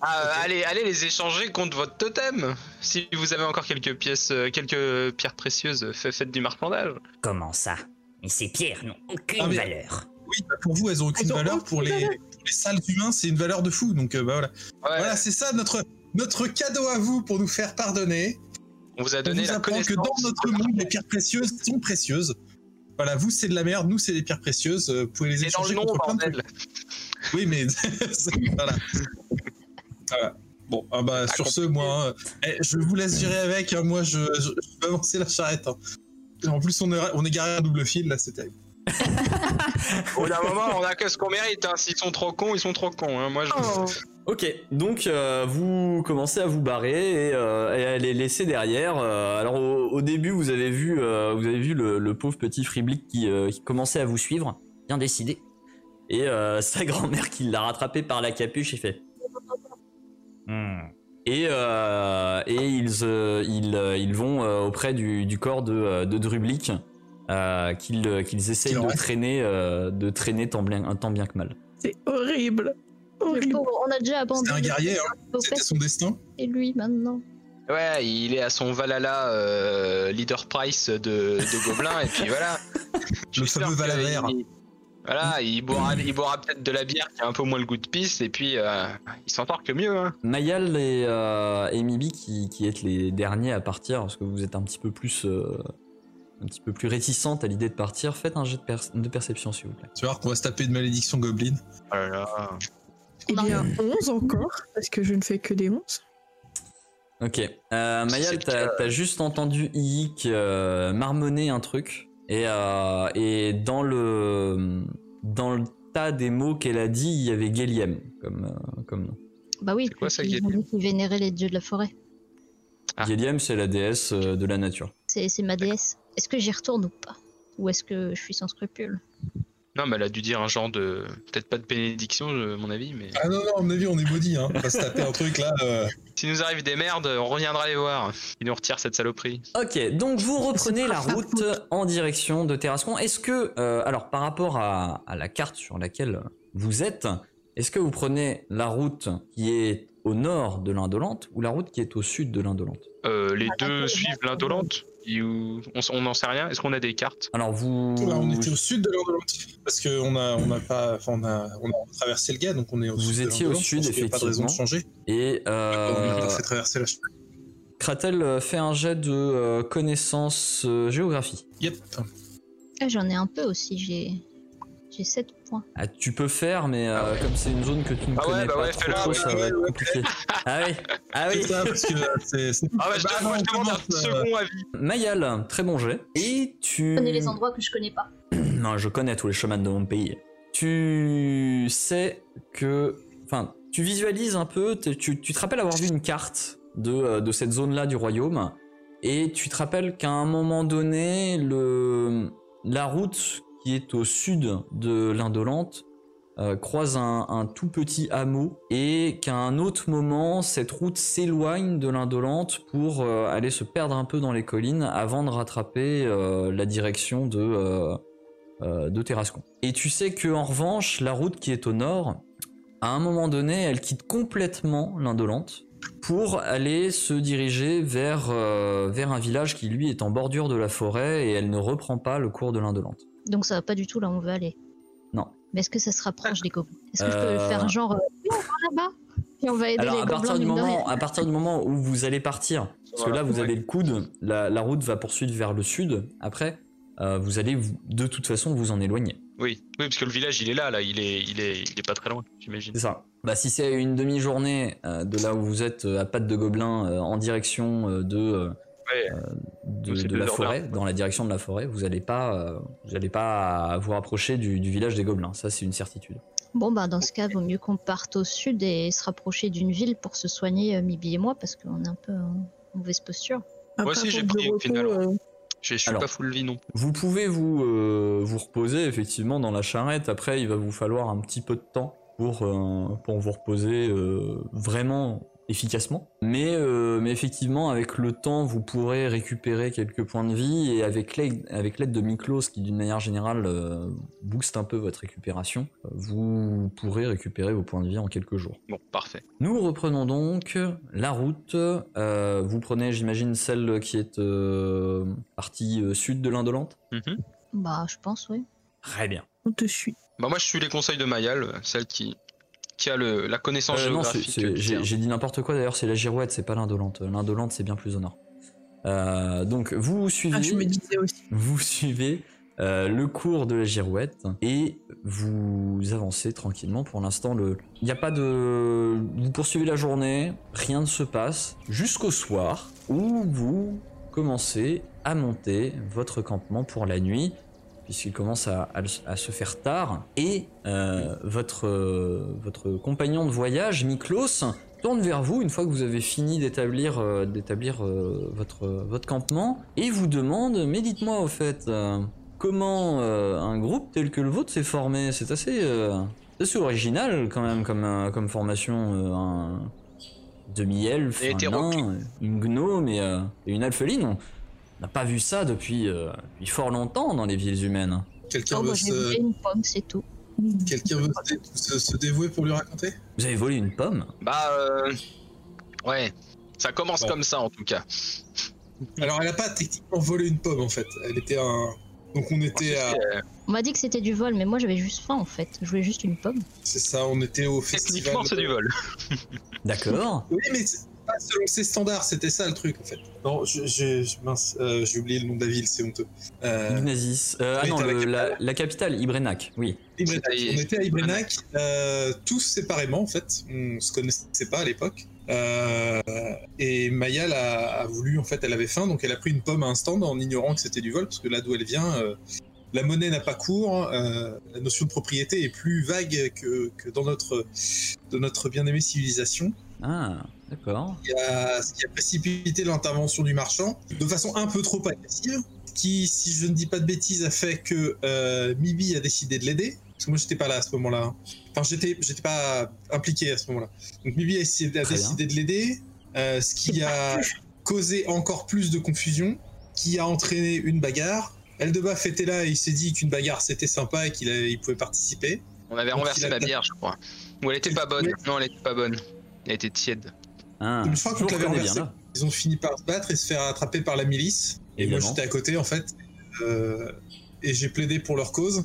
Ah, euh, allez, allez les échanger contre votre totem. Si vous avez encore quelques pièces, euh, quelques pierres précieuses, fa- faites du marchandage. Comment ça? Mais ces pierres n'ont aucune Ah, mais- valeur. Oui, bah pour vous, elles ont aucune Elles ont valeur. aucune Pour les, valeur. pour les sales humains, c'est une valeur de fou. Donc euh, bah voilà. Ouais, Voilà, c'est ça notre, notre cadeau à vous pour nous faire pardonner. on vous a On donné vous la apprend que connaissance. dans notre monde, les pierres précieuses sont précieuses. Voilà, vous c'est de la merde, nous c'est des pierres précieuses. euh, Vous pouvez les C'est dans le échanger nom, contre plein de bordel. trucs. Oui, mais voilà. Voilà. Bon, ah bah, sur ce, moi, hein, eh, je vous laisse gérer avec. hein, moi, je, je, je vais avancer la charrette. hein. En plus, on est, on est garé à double fil, là, c'est terrible. Au bout d'un moment, on a que ce qu'on mérite. hein. S'ils sont trop cons, ils sont trop cons. hein. Moi, je... Oh. Ok, donc euh, vous commencez à vous barrer et, euh, et à les laisser derrière. Euh, alors au, au début, vous avez vu, euh, vous avez vu le, le pauvre petit Friblick qui, euh, qui commençait à vous suivre, bien décidé, et euh, sa grand-mère qui l'a rattrapé par la capuche et fait. Hmm. Et, euh, et ils, euh, ils, euh, ils vont euh, auprès du, du corps de, de Drublick euh, qu'ils euh, qu'ils essayent de reste. traîner, euh, de traîner tant bien, un tant bien que mal. C'est horrible. Le Horrible. on a déjà C'était abandonné un guerrier, hein. le c'était fait, son destin. et lui maintenant. Ouais, il est à son Valhalla euh, leader price de, de Gobelin, et puis voilà. Je Le fameux Valhalla. il- Voilà, il boira, il boira peut-être de la bière qui a un peu moins le goût de pisse, et puis euh, il s'en porte que mieux. Hein. Mayal et, euh, et Mibi qui, qui êtes les derniers à partir parce que vous êtes un petit peu plus euh, un petit peu plus réticente à l'idée de partir, faites un jet de, per- de perception s'il vous plaît. Tu vas voir qu'on va se taper de malédiction goblin. Oh là là. Il y a 11 encore, parce que je ne fais que des 11. Ok, euh, Mayal, t'as juste entendu Iik euh, marmonner un truc et, euh, et dans le dans le tas des mots qu'elle a dit, il y avait Geliem comme euh, comme nom. Bah oui, C'est quoi ça, ils ont dit qu'ils vénéraient les dieux de la forêt. Ah. Geliem, c'est la déesse de la nature. C'est c'est ma déesse. Est-ce que j'y retourne ou pas Ou est-ce que je suis sans scrupules Non, mais elle a dû dire un genre de. Peut-être pas de bénédiction, je- à mon avis, mais. Ah non, non, à mon avis, on est maudit. Hein. On va se taper un truc là. euh, S'il nous arrive des merdes, on reviendra les voir. Ils nous retirent cette saloperie. Ok, donc vous reprenez la route en direction de Terrascon. Est-ce que, euh, alors par rapport à, à la carte sur laquelle vous êtes, est-ce que vous prenez la route qui est au nord de l'Indolente ou la route qui est au sud de l'Indolente? Euh, les Ah, deux suivent l'indolente on on n'en sait rien Est-ce qu'on a des cartes? Alors vous... Là, on était au sud de l'Indolente. Parce qu'on a, on a pas, enfin, on a, on a traversé le gars, donc on est au Vous sud. de étiez au sud, y a pas de raison de effectivement. changer. Et On euh, a fait traverser la. Kratel euh, fait un jet de euh, connaissance euh, géographie. Yep. Ah, J'en ai un peu aussi, j'ai j'ai 7 points. Ah, tu peux faire, mais euh, Ah ouais. comme c'est une zone que tu ne Ah ouais, connais bah pas ouais, trop, fais-la, trop, ouais, ça ouais, va être ouais, compliqué. Ah oui, ah oui. C'est ça, parce que c'est. c'est- Ah ouais, je, Bah, te- moi, je non, demande un commence, euh, second avis. Mayal, très bon jet. Et tu... Je connais les endroits que je connais pas. Non, je connais tous les chemins de mon pays. Tu sais que... Enfin, tu visualises un peu, tu, tu te rappelles avoir vu une carte de, euh, de cette zone-là du royaume, et tu te rappelles qu'à un moment donné, le, la route qui est au sud de l'Indolente euh, croise un, tout petit hameau, et qu'à un autre moment, cette route s'éloigne de l'Indolente pour euh, aller se perdre un peu dans les collines avant de rattraper euh, la direction de, de Terrascon. Et tu sais que en revanche, la route qui est au nord, à un moment donné, elle quitte complètement l'Indolente pour aller se diriger vers, euh, vers un village qui lui est en bordure de la forêt et elle ne reprend pas le cours de l'Indolente. Donc ça va pas du tout là où on veut aller. Non. Mais est-ce que ça se rapproche des gobelins Est-ce que je Euh, peux faire genre, euh, Oui, on va là-bas Et on va aider Alors les à partir, gobelins du moment, à partir du moment où vous allez partir, parce que là vous ouais. avez le coude, la, la route va poursuivre vers le sud, après euh, vous allez vous- de toute façon vous en éloigner. Oui, oui, parce que le village il est là, là, il est, il est, il est pas très loin, j'imagine. C'est ça. Bah, si c'est une demi-journée euh, de là où vous êtes euh, à pattes de gobelin euh, en direction euh, de, euh, Ouais. de, la forêt, dans la direction de la forêt, vous n'allez pas, euh, vous allez pas vous rapprocher du, du village des gobelins. Ça, c'est une certitude. Bon bah dans ce cas, vaut mieux qu'on parte au sud et se rapprocher d'une ville pour se soigner, euh, Mibi et moi, parce qu'on est un peu en mauvaise posture. Après, aussi, j'ai pris le Je je suis Alors. pas full vie non plus. Vous pouvez vous, euh, vous reposer effectivement dans la charrette. Après, il va vous falloir un petit peu de temps pour, euh, pour vous reposer euh, vraiment efficacement. Mais, euh, mais effectivement, avec le temps, vous pourrez récupérer quelques points de vie et avec l'aide, avec l'aide de Miklos, qui d'une manière générale euh, booste un peu votre récupération, euh, vous pourrez récupérer vos points de vie en quelques jours. Bon, parfait. Nous reprenons donc la route. Euh, vous prenez, j'imagine, celle qui est euh, partie euh, sud de l'Indolente Mhm. Bah je pense, oui. Très bien. on te suit. Bah moi je suis les conseils de Mayal, celle qui, qui a le, la connaissance Euh, non, c'est- géographique. j'ai dit n'importe quoi d'ailleurs, c'est la girouette, c'est pas l'indolente. L'indolente, c'est bien plus au nord. Euh, donc, vous suivez, Ah, je me disais aussi. vous suivez euh, le cours de la girouette et vous avancez tranquillement. Pour l'instant, le, il n'y a pas de, vous poursuivez la journée, rien ne se passe jusqu'au soir où vous commencez à monter votre campement pour la nuit puisqu'il commence à, à le- à se faire tard. Et euh, votre, euh, votre compagnon de voyage, Miklos, tourne vers vous une fois que vous avez fini d'établir euh, d'établir votre, votre campement et vous demande Mais dites-moi au fait, comment un groupe tel que le vôtre s'est formé? C'est assez, assez original quand même comme, comme formation. un demi-elfe, un hétéroclite. nain, une gnome et, et une alpheline. On n'a pas vu ça depuis, euh, depuis fort longtemps dans les villes humaines. Quelqu'un Oh, veut, j'ai se... volé une pomme, c'est tout. quelqu'un veut se, se- se dévouer pour lui raconter? Vous avez volé une pomme? Bah euh, ouais, ça commence Bon. comme ça en tout cas. Alors, elle a pas techniquement volé une pomme en fait. Elle était un. Donc, on était à. Euh, On m'a dit que c'était du vol, mais moi j'avais juste faim en fait. Je voulais juste une pomme. C'est ça, on était au festival. Techniquement c'est du vol. D'accord. Oui, mais pas selon ses standards, c'était ça le truc en fait. Non, je, je, je- mince, euh, j'ai oublié le nom de la ville, c'est honteux. Euh, Ignazis. Euh, ah non, la le- la, capitale. la capitale, Ibrenac, oui. Ibrenac. On était à Ibrenac, euh, tous séparément en fait. On se connaissait pas à l'époque. Euh, et Mayal a, a voulu, en fait, elle avait faim, donc elle a pris une pomme à un stand en ignorant que c'était du vol, parce que là d'où elle vient, euh, la monnaie n'a pas cours, euh, la notion de propriété est plus vague que, que dans notre, de notre bien-aimée civilisation. Ah, d'accord. qui qui a précipité l'intervention du marchand de façon un peu trop agressive, qui, si je ne dis pas de bêtises, a fait que euh, Mibi a décidé de l'aider. Parce que moi, j'étais pas là à ce moment-là. hein. Enfin, j'étais, j'étais pas impliqué à ce moment-là. Donc, Mibi a, essayé- a Très décidé de l'aider, euh, ce qui a causé encore plus de confusion, qui a entraîné une bagarre. Eldebaf était là et il s'est dit qu'une bagarre c'était sympa et qu'il il pouvait participer. On avait renversé la bière je crois. Ou elle était pas bonne. Non elle était pas bonne. Elle était tiède. Ah, crois je qu'on l'avait renversé. Ils ont fini par se battre et se faire attraper par la milice. Et moi j'étais à côté en fait. Euh, et j'ai plaidé pour leur cause.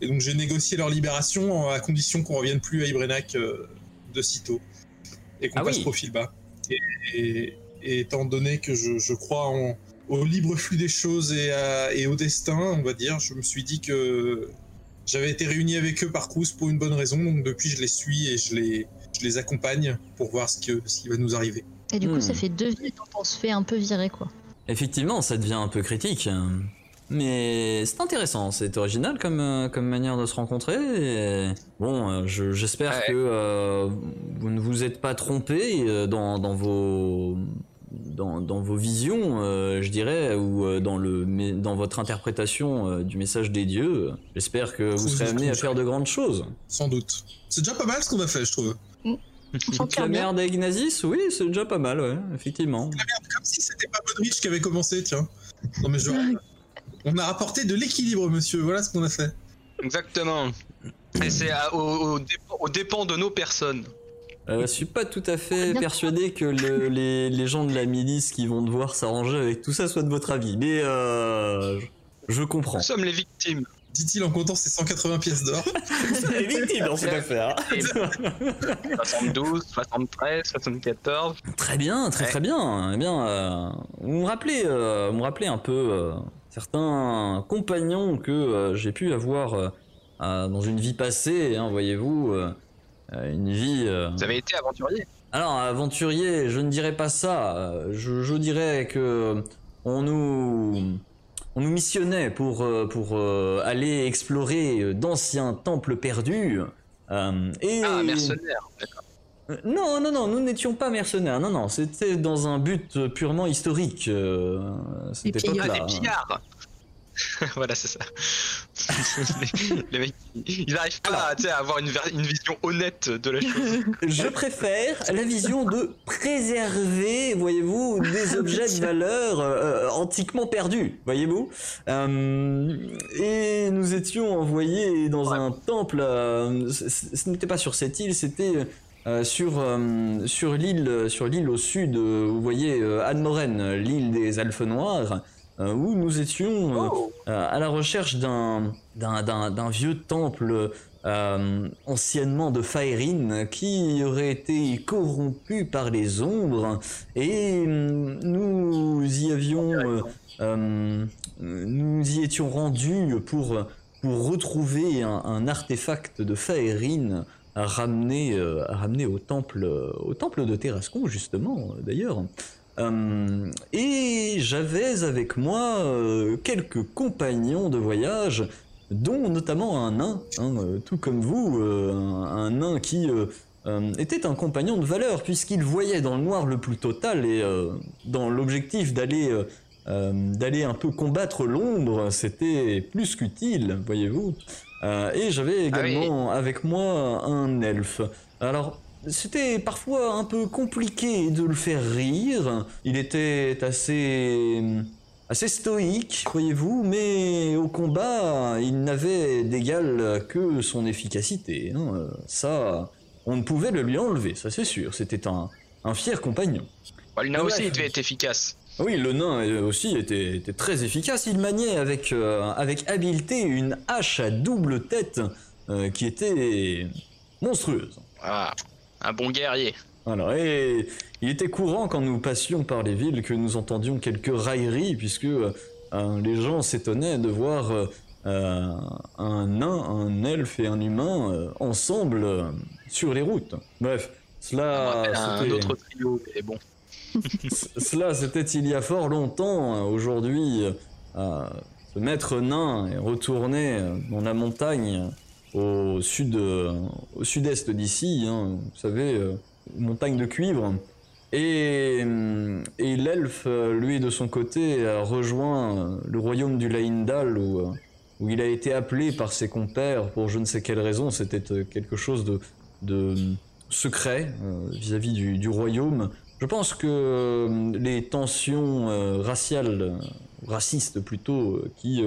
Et donc j'ai négocié leur libération à condition qu'on revienne plus à Ibrenac euh, de sitôt. Et qu'on Ah passe oui. profil bas. Et, et- et étant donné que je, je crois en- au libre flux des choses et, à- et au destin, on va dire, je me suis dit que j'avais été réuni avec eux par Crous pour une bonne raison. Donc depuis je les suis et je les, je les accompagne pour voir ce, que, ce qui va nous arriver. Et du coup, Hmm. ça fait deux villes dont on se fait un peu virer quoi. Effectivement, ça devient un peu critique. Mais c'est intéressant, c'est original comme, euh, comme manière de se rencontrer. et bon, euh, je- j'espère Ouais. que euh, vous ne vous êtes pas trompé euh, dans, dans vos dans, dans vos visions, euh, je dirais, ou euh, dans le mais dans votre interprétation euh, du message des dieux. J'espère que vous Faut serez amené à faire de grandes choses. Sans doute. C'est déjà pas mal ce qu'on a fait, je trouve. La merde à Ignazis, oui, c'est déjà pas mal, ouais, effectivement. Comme si c'était pas Modric qui avait commencé, tiens. Non mais je. On a rapporté de l'équilibre, monsieur. Voilà ce qu'on a fait. Exactement. Et c'est à- au, au dépend, au dépend de nos personnes. Euh, je suis pas tout à fait persuadé que le- les, les gens de la milice qui vont devoir s'arranger avec tout ça soient de votre avis, mais euh, je, je comprends. Nous sommes les victimes. Dit-il en comptant ses 180 pièces d'or. C'est victime dans cette affaire. 72, 73, 74. Très bien, très Ouais. très bien. Eh bien, euh, vous me rappelez, euh, vous me rappelez un peu euh, certains compagnons que euh, j'ai pu avoir euh, euh, dans une vie passée, hein, voyez-vous, une vie. euh, Vous avez été aventurier. Alors, aventurier, je ne dirais pas ça. Je, je dirais que on nous, on nous missionnait pour, euh, pour euh, aller explorer euh, d'anciens temples perdus. Euh, et Ah, mercenaire. D'accord. Non, non, non, nous n'étions pas mercenaires. Non, non, c'était dans un but purement historique. euh, cette Des pillards Voilà, c'est ça. les, les mecs, ils n'arrivent pas à avoir une, vision honnête de la chose. Je préfère la vision de préserver, voyez-vous, des objets de valeur euh, antiquement perdus, voyez-vous. Euh, et nous étions envoyés dans un temple. euh, ce n'était pas sur cette île, c'était euh, sur euh, sur l'île sur l'île au sud. euh, vous voyez euh, Anne-Moraine, l'île des Alphes Noirs, où nous étions. euh, Oh. euh, à la recherche d'un vieux temple euh, anciennement de Faerine qui aurait été corrompu par les ombres et nous y avions euh, euh, nous y étions rendus pour pour retrouver un, un artefact de Faerine euh, au temple au temple de Terrascon justement d'ailleurs euh, et j'avais avec moi euh, quelques compagnons de voyage, dont notamment un nain, hein, euh, tout comme vous, un, un nain qui était un compagnon de valeur, puisqu'il voyait dans le noir le plus total, et dans l'objectif d'aller d'aller un peu combattre l'ombre, c'était plus qu'utile, voyez-vous. Et j'avais Ah oui. également avec moi un elfe. Alors, c'était parfois un peu compliqué de le faire rire. Il était assez assez stoïque, voyez-vous, mais au combat, il n'avait d'égal que son efficacité. hein. Ça, on ne pouvait le lui enlever, ça c'est sûr. C'était un, un fier compagnon. Bon, le nain aussi, il devait être efficace. Oui, le nain aussi était, était très efficace. Il maniait avec, euh, avec habileté une hache à double tête euh, qui était monstrueuse. Ah, un bon guerrier. Voilà, et il était courant quand nous passions par les villes que nous entendions quelques railleries, puisque euh, les gens s'étonnaient de voir euh, un nain, un elfe et un humain euh, ensemble sur les routes. Bref, cela, un autre trio, mais bon. Cela, c'était il y a fort longtemps. Aujourd'hui, euh, ce maître nain est retourné dans la montagne au sud, euh, au sud-est d'ici. hein, vous savez, euh, montagne de cuivre. Et, euh, et l'elfe, euh, lui, de son côté, a rejoint le royaume du Laindal où, où il a été appelé par ses compères pour je ne sais quelle raison. C'était quelque chose de, de secret vis-à-vis du, royaume. Je pense que les tensions raciales, racistes plutôt, qui,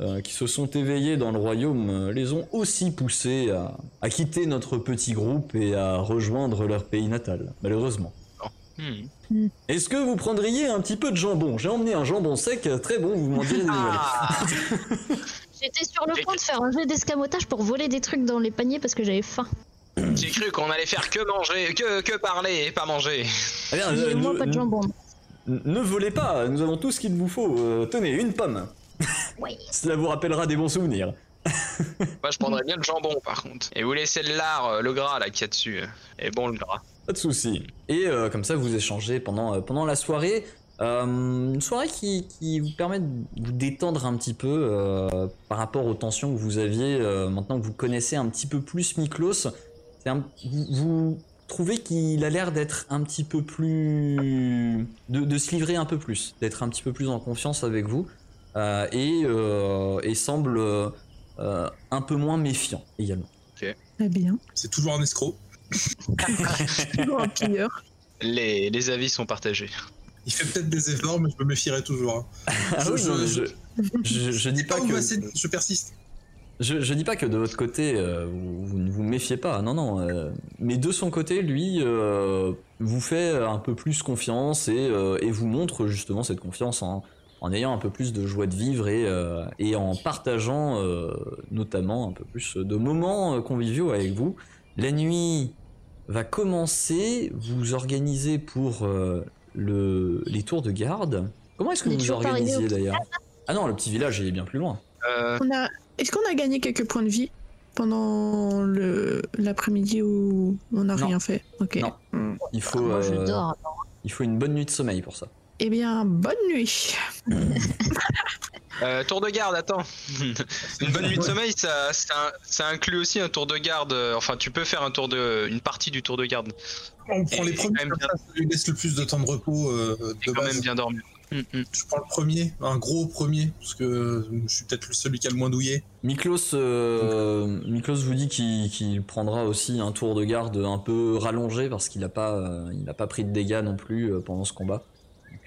euh, qui se sont éveillées dans le royaume, euh, les ont aussi poussés à, à quitter notre petit groupe et à rejoindre leur pays natal, malheureusement. Hmm. Est-ce que vous prendriez un petit peu de jambon? J'ai emmené un jambon sec, très bon, vous m'en direz des nouvelles. Ah, J'étais sur le point de faire un jeu d'escamotage pour voler des trucs dans les paniers parce que j'avais faim. J'ai cru qu'on allait faire que manger, que, que parler et pas manger. Eh bien, euh, ne- pas de jambon. ne- ne volez pas, nous avons tout ce qu'il vous faut. Euh, tenez, une pomme. Oui. Cela vous rappellera des bons souvenirs. Moi, je prendrais bien le jambon, par contre. Et vous laissez le lard, euh, le gras, là, qu'il y a dessus. Et bon, le gras. Pas de souci. Et euh, comme ça, vous échangez pendant, euh, pendant la soirée. Euh, une soirée qui, qui vous permet de vous détendre un petit peu euh, par rapport aux tensions que vous aviez euh, maintenant que vous connaissez un petit peu plus Miklos. Un- vous, vous trouvez qu'il a l'air d'être un petit peu plus. De, de se livrer un peu plus, d'être un petit peu plus en confiance avec vous euh, et, euh, et semble euh, euh, un peu moins méfiant également. Très bien. C'est toujours un escroc. Toujours un pilleur. Les, les avis sont partagés. Il fait peut-être des efforts, mais je me méfierai toujours. hein. Ah Je- oui, non, mais je- je, je, je dis pas que. je persiste. Je, je dis pas que de votre côté, euh, vous, vous ne vous méfiez pas, non, non. euh, mais de son côté, lui, euh, vous fait un peu plus confiance et, euh, et vous montre justement cette confiance en, en ayant un peu plus de joie de vivre et, euh, et en partageant euh, notamment un peu plus de moments euh, conviviaux avec vous. La nuit va commencer, vous organisez pour euh, le, les tours de garde. Comment est-ce que vous vous organisez d'ailleurs? Ah non, le petit village est bien plus loin. Euh, On a... Est-ce qu'on a gagné quelques points de vie pendant le l'après-midi où on n'a rien fait? Ok. Non. Hmm. Il faut, Moi, je dors. il faut une bonne nuit de sommeil pour ça. Eh bien, bonne nuit. euh, tour de garde, attends. Une bonne nuit de sommeil, ça, ça, ça inclut aussi un tour de garde. euh, Enfin, tu peux faire un tour de, une partie du tour de garde. On prend Et- les premiers, comme bien- ça, ça lui laisse le plus de temps de repos euh, Et de quand base. même bien dormi. Mm, mm. Je prends le premier, un gros premier, parce que je suis peut-être celui qui a le moins douillé. Miklos, euh, Miklos vous dit qu'il qu'il prendra aussi un tour de garde un peu rallongé parce qu'il n'a pas, euh, il n'a pas pris de dégâts non plus pendant ce combat.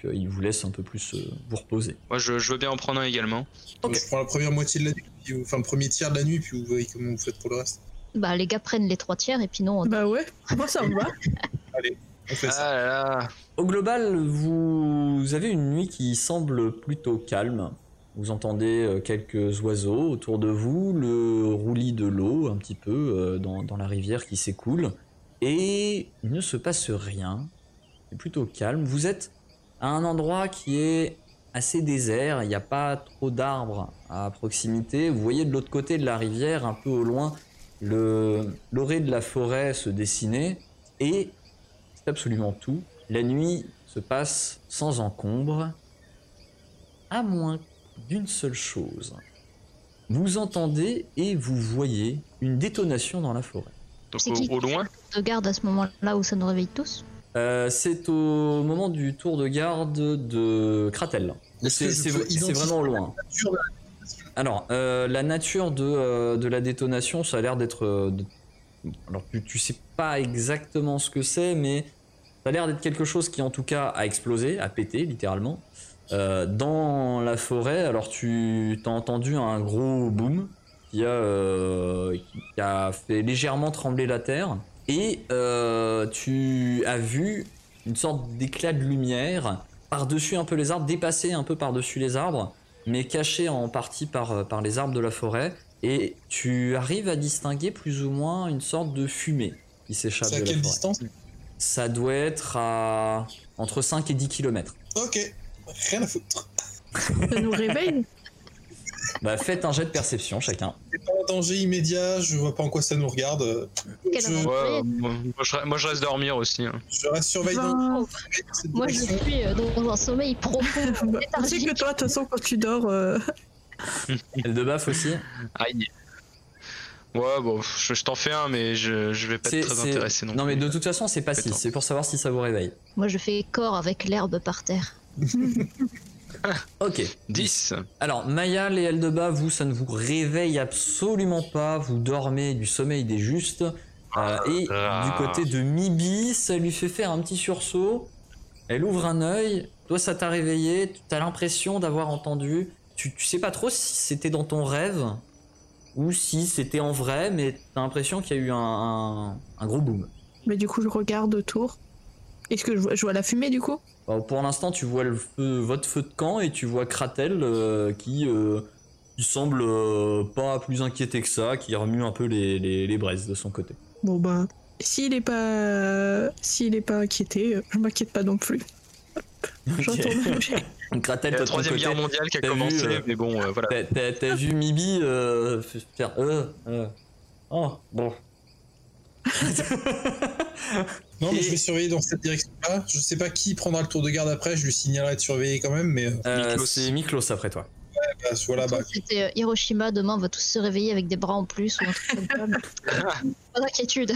Donc euh, il vous laisse un peu plus euh, vous reposer. Moi, je, je veux bien en prendre un également. Donc, Je prends la première moitié de la nuit, puis enfin le premier tiers de la nuit, puis vous voyez comment vous faites pour le reste. Bah, les gars prennent les trois tiers et puis non. on- Bah ouais, moi ça me va. On fait ça. Ah là là. Au global, vous avez une nuit qui semble plutôt calme. Vous entendez euh, quelques oiseaux autour de vous, le roulis de l'eau un petit peu dans, dans la rivière qui s'écoule. Et il ne se passe rien. C'est plutôt calme. Vous êtes à un endroit qui est assez désert. Il n'y a pas trop d'arbres à proximité. Vous voyez de l'autre côté de la rivière, un peu au loin, le l'orée de la forêt se dessiner. Et c'est absolument tout. La nuit se passe sans encombre, à moins d'une seule chose. Vous entendez et vous voyez une détonation dans la forêt. Donc C'est au, qui au loin. de garde à ce moment-là où ça nous réveille tous? Euh, c'est au moment du tour de garde de Kratel. C'est vraiment loin. Alors, euh, la nature de, euh, de la détonation, ça a l'air d'être. Alors, tu, tu sais pas exactement ce que c'est, mais ça a l'air d'être quelque chose qui, en tout cas, a explosé, a pété, littéralement. Dans la forêt, alors tu as entendu un gros boom qui a, qui a fait légèrement trembler la terre. Et euh, tu as vu une sorte d'éclat de lumière par-dessus un peu les arbres, dépassé un peu par-dessus les arbres, mais caché en partie par, par les arbres de la forêt. Et tu arrives à distinguer plus ou moins une sorte de fumée qui s'échappe C'est à de la quelle forêt. distance? Ça doit être à entre 5 et 10 km. Ok, rien à foutre. Ça nous réveille. Bah, faites un jet de perception chacun. C'est pas un danger immédiat, je vois pas en quoi ça nous regarde. euh, Quel Je. Ouais, moi, moi, je, moi, je reste dormir aussi. hein. je reste surveillant. Ben, cette Moi, je suis euh, dans un sommeil profond. bah, tu sais que toi, de toute façon, quand tu dors, euh, Elle de baf aussi. Aïe. Ouais, bon, je, je t'en fais un, mais je, je vais pas être très intéressé non, Non, mais de toute façon, c'est pas si. C'est pour savoir si ça vous réveille. Moi, je fais corps avec l'herbe par terre. Ok. 10. Alors, Mayal et Eldeba, vous, ça ne vous réveille absolument pas. Vous dormez du sommeil des justes. Euh, et Ah. du côté de Mibi, ça lui fait faire un petit sursaut. Elle ouvre un œil. Toi, ça t'a réveillé. Tu as l'impression d'avoir entendu. Tu, tu sais pas trop si c'était dans ton rêve ou si c'était en vrai, mais t'as l'impression qu'il y a eu un, un- un gros boom. mais du coup, je regarde autour. Est-ce que je vois, je vois la fumée du coup? Alors, pour l'instant, tu vois le feu, votre feu de camp et tu vois Kratel euh, qui, euh, qui semble euh, pas plus inquiété que ça, qui remue un peu les, les, les braises de son côté. Bon bah, s'il est pas, s'il est pas inquiété, je m'inquiète pas non plus. Donc, Kratel, la troisième guerre mondiale qui a vu, commencé, euh, mais bon, euh, voilà. T'as, t'as- t'as vu Mibi euh, faire euh, euh. Oh, bon. Non, mais Et- je vais surveiller dans cette direction-là. Je sais pas qui prendra le tour de garde après, je lui signalerai de surveiller quand même, mais euh, Euh, c'est Miklos après toi. bah, voilà, bah, C'était Hiroshima, demain on va tous se réveiller avec des bras en plus ou un truc comme ça. Pas d'inquiétude.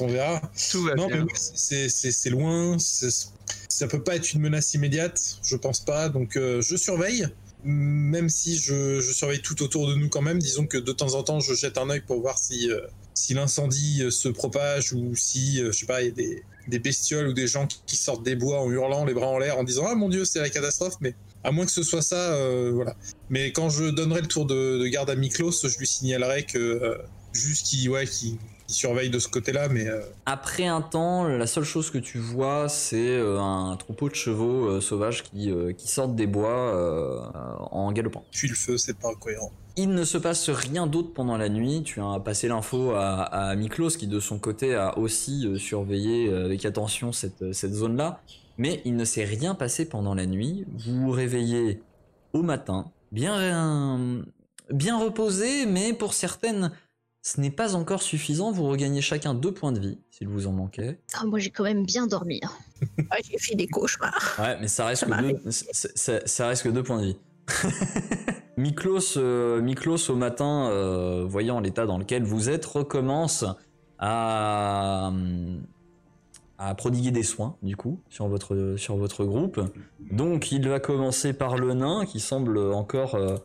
on verra. Tout va Non, bien. ouais, c'est- loin, ça peut pas être une menace immédiate, je pense pas, donc euh, je surveille. Même si je, je surveille tout autour de nous quand même, disons que de temps en temps je jette un œil pour voir si, euh, si l'incendie euh, se propage ou si, euh, je sais pas, il y a des, des bestioles ou des gens qui, qui sortent des bois en hurlant, les bras en l'air, en disant Ah mon dieu, c'est la catastrophe, mais à moins que ce soit ça, euh, voilà. Mais quand je donnerai le tour de, de garde à Miklos, je lui signalerai que euh, juste qu'il ouais, qu'il surveille de ce côté-là, mais euh, Après un temps, la seule chose que tu vois, c'est un troupeau de chevaux sauvages qui, qui sortent des bois en galopant. puis le feu, c'est pas cohérent. Il ne se passe rien d'autre pendant la nuit. Tu as passé l'info à, à Miklos qui de son côté a aussi euh, surveillé euh, avec attention cette, cette zone-là. Mais il ne s'est rien passé pendant la nuit. Vous vous réveillez au matin, bien, bien reposé, mais pour certaines, ce n'est pas encore suffisant. Vous regagnez chacun deux points de vie, s'il vous en manquait. Ah, moi j'ai quand même bien dormi. hein. Ah, j'ai fait des cauchemars. Ouais, mais ça reste, Ça que deux, ça reste que deux points de vie. Miklos, euh, Miklos au matin, euh, voyant l'état dans lequel vous êtes, recommence à, à prodiguer des soins, du coup, sur votre, groupe. Donc, il va commencer par le nain, qui semble encore, euh,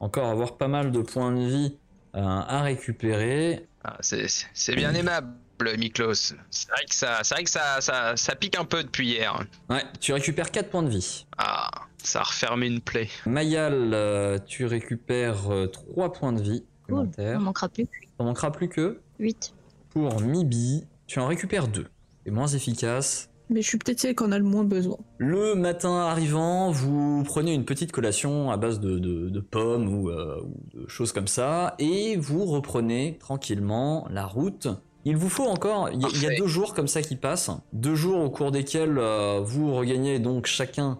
avoir pas mal de points de vie euh, à récupérer. Ah, c'est bien aimable, Miklos. C'est vrai que ça, c'est vrai que ça, ça, ça pique un peu depuis hier. Ouais, tu récupères 4 points de vie. Ah, ça a refermé une plaie. Mayal, euh, tu récupères 3 points de vie Cool. On manquera plus que T'en manquera plus que 8. pour Mibi, tu en récupères 2. C'est moins efficace. Mais je suis peut-être celle qu'on a le moins besoin. Le matin arrivant, vous prenez une petite collation à base de, de- de pommes ou, euh, ou de choses comme ça, et vous reprenez tranquillement la route. Il vous faut encore, il y, a- y deux jours comme ça qui passent, deux jours au cours desquels euh, vous regagnez donc chacun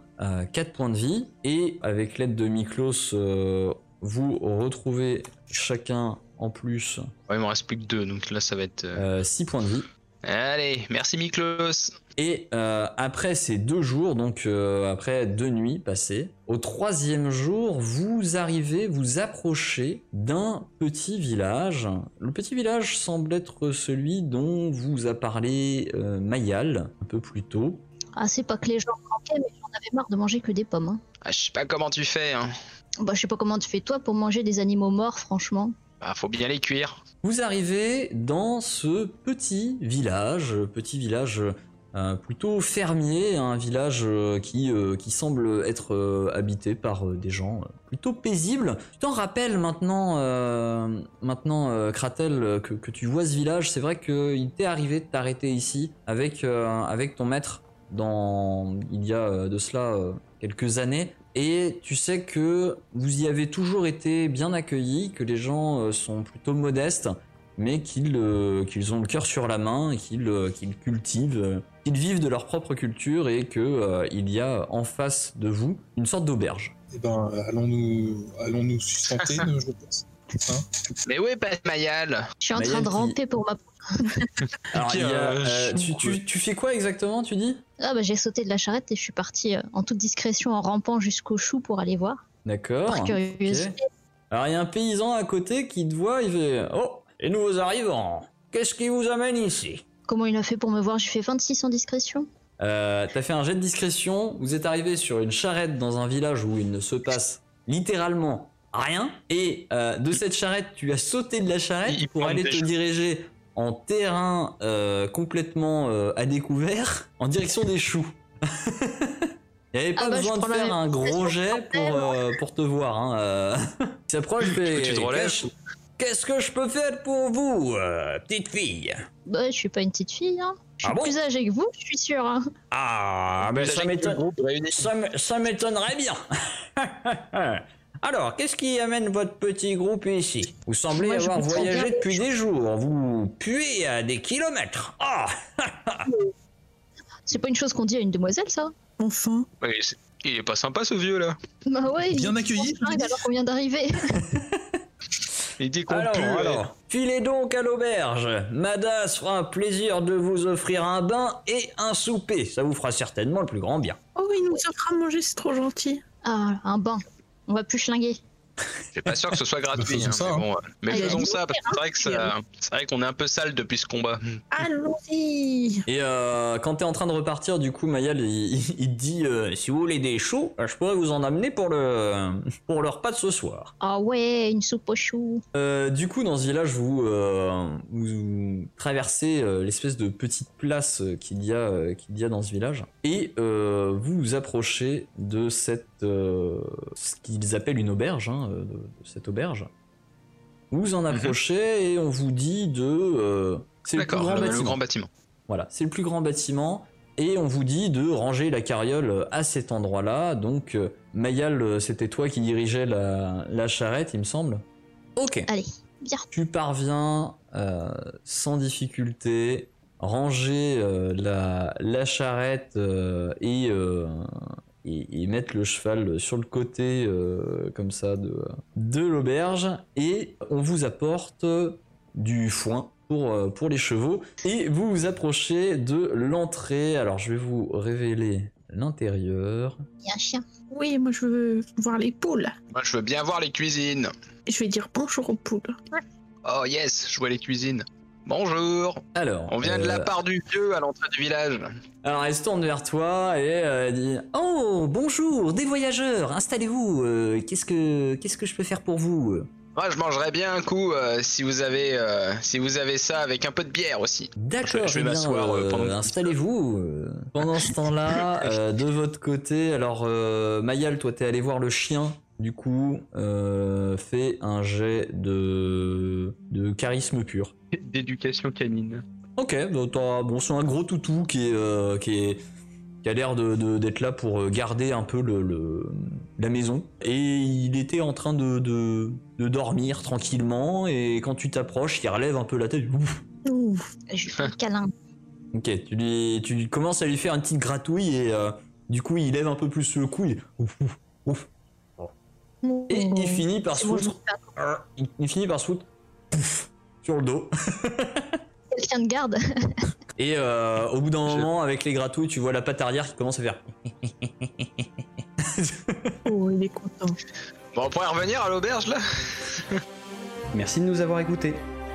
4 points de vie, et avec l'aide de Miklos, euh, vous retrouvez chacun en plus Ouais, il m'en reste plus que deux, donc là ça va être. euh, 6 points de vie. Allez, merci Miklos. Et euh, après ces deux jours, donc euh, après deux nuits passées, au troisième jour, vous arrivez, vous approchez d'un petit village. Le petit village semble être celui dont vous a parlé euh, Mayal un peu plus tôt. Ah, c'est pas que les gens manquaient, mais j'en avais marre de manger que des pommes. hein. Ah, je sais pas comment tu fais, hein. Bah, je sais pas comment tu fais toi pour manger des animaux morts, franchement. Bah, faut bien les cuire. Vous arrivez dans ce petit village, petit village euh, plutôt fermier, un village euh, qui, euh, qui semble être habité par des gens plutôt paisibles. Tu t'en rappelles maintenant, maintenant Kratel, que, que tu vois ce village, c'est vrai qu'il t'est arrivé de t'arrêter ici avec, avec ton maître dans, il y a de cela quelques années. Et tu sais que vous y avez toujours été bien accueillis, que les gens euh, sont plutôt modestes, mais qu'ils euh, qu'ils ont le cœur sur la main, et qu'ils euh, qu'ils cultivent, euh, qu'ils vivent de leur propre culture et que euh, il y a en face de vous une sorte d'auberge. Eh ben, euh, allons-nous allons nous sustenter, je pense. Hein? Mais où est Pat Mayal? Je suis en train de qui- ramper pour ma. Alors, il y a, Euh, euh, tu, chou, tu- tu fais quoi exactement, tu dis? Ah, bah, j'ai sauté de la charrette et je suis partie euh, en toute discrétion en rampant jusqu'au chou pour aller voir. D'accord. Par curiosité. ok. Alors, il y a un paysan à côté qui te voit, il fait Oh, et nouveaux arrivants, qu'est-ce qui vous amène ici? Comment il a fait pour me voir? J'ai fait 26 en discrétion. Euh, T'as fait un jet de discrétion, vous êtes arrivé sur une charrette dans un village où il ne se passe littéralement rien, et euh, de cette charrette, tu as sauté de la charrette Il- pour aller te diriger en terrain euh, complètement euh, à découvert, en direction des choux. Il n'y avait pas Ah bah, besoin de faire un gros jet pour, euh, pour te voir. Hein. Il s'approche, il fait, Tu te relèves Qu'est-ce que je peux faire pour vous, euh, petite fille? Bah, je suis pas une petite fille, hein. Je suis Ah bon? plus âgée que vous, je suis sûre. Hein. Ah, ben Vous ça avez m'étonne. le groupe réuni. Ça m- ça m'étonnerait bien. Alors, qu'est-ce qui amène votre petit groupe ici? Vous semblez Moi, avoir voyagé bien. depuis des jours. Vous puez à des kilomètres. Ah C'est pas une chose qu'on dit à une demoiselle, ça? Enfin. Ouais, il est pas sympa ce vieux là. Bah ouais. Bien il- accueilli, alors qu'on vient d'arriver. Il dit qu'on Alors, pue. alors, filez donc à l'auberge. Mada se fera un plaisir de vous offrir un bain et un souper. Ça vous fera certainement le plus grand bien. Oh, il nous offre à manger, c'est trop gentil. Ah, un bain. On va plus schlinguer. Je suis pas sûr que ce soit gratuit. faisons hein, ça, mais hein. bon, mais a faisons ça parce que c'est vrai c'est qu'on est un peu sale depuis ce combat. Allons-y Et euh, quand t'es en train de repartir, du coup, Mayal, il, il- dit euh, si vous voulez des choux, euh, je pourrais vous en amener pour le pour le repas de ce soir. Ah ouais, une soupe aux choux. Euh, du coup, dans ce village, vous, euh, vous traversez euh, l'espèce de petite place qu'il y, a, euh, qu'il y a dans ce village et euh, vous vous approchez de cette, euh, ce qu'ils appellent une auberge, hein, euh, de, de cette auberge. Vous vous en approchez et on vous dit de... euh, c'est le plus grand le, le bâtiment. grand bâtiment. Voilà, c'est le plus grand bâtiment. Et on vous dit de ranger la carriole à cet endroit-là. Donc, euh, Mayal, c'était toi qui dirigeais la, la charrette, il me semble. Ok. Allez, bien. Tu parviens euh, sans difficulté ranger euh, la, la charrette euh, et, et, et mettre le cheval sur le côté euh, comme ça de, de l'auberge et on vous apporte du foin pour, euh, pour les chevaux et vous vous approchez de l'entrée. Alors je vais vous révéler l'intérieur. Il y a un chien. Oui, moi je veux voir les poules. Moi, je veux bien voir les cuisines. Je vais dire bonjour aux poules. Oh yes, je vois les cuisines. Bonjour. Alors, On vient de la euh, part du vieux à l'entrée du village. Alors elle se tourne vers toi et euh, elle dit Oh bonjour des voyageurs installez-vous euh, qu'est-ce que qu'est-ce que je peux faire pour vous? Moi, je mangerais bien un coup euh, si vous avez euh, si vous avez ça avec un peu de bière aussi. D'accord Je- je vais eh bien, m'asseoir, pendant installez-vous euh. pendant ce temps-là euh, de votre côté alors euh, Mayal toi t'es allé voir le chien du coup euh, fais un jet de de charisme pur D'éducation canine. Ok, donc t'as- bon, c'est un gros toutou qui est, euh, qui est, qui a l'air de, de- d'être là pour euh, garder un peu le, le- la maison. Et il était en train de, de, de dormir tranquillement. Et quand tu t'approches, il relève un peu la tête. Ouf. Ouh. Je lui fais un câlin. Ok, tu lui, tu commences à lui faire une petite gratouille et euh, du coup il lève un peu plus le cou. il- ouf, ouf, ouf. Et il finit par se foutre. Il, il finit par se foutre. pouf, sur le dos. Quelqu'un de garde. Et euh, au bout d'un Je- moment, avec les gratouilles, tu vois la patte arrière qui commence à faire. Oh, il est content. Bon, on pourrait revenir à l'auberge là Merci de nous avoir écoutés.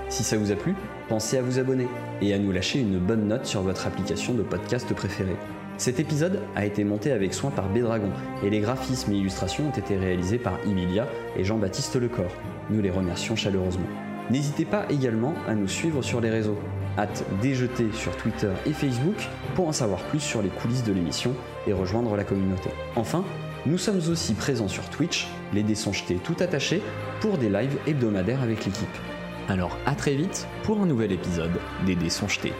Si ça vous a plu, pensez à vous abonner et à nous lâcher une bonne note sur votre application de podcast préférée. Cet épisode a été monté avec soin par Bédragon et les graphismes et illustrations ont été réalisés par Emilia et Jean-Baptiste Lecor. Nous les remercions chaleureusement. N'hésitez pas également à nous suivre sur les réseaux. Hâte déjeter sur Twitter et Facebook pour en savoir plus sur les coulisses de l'émission et rejoindre la communauté. Enfin, nous sommes aussi présents sur Twitch, les dés sont jetés tout attachés, pour des lives hebdomadaires avec l'équipe. Alors à très vite pour un nouvel épisode des dés sont jetés.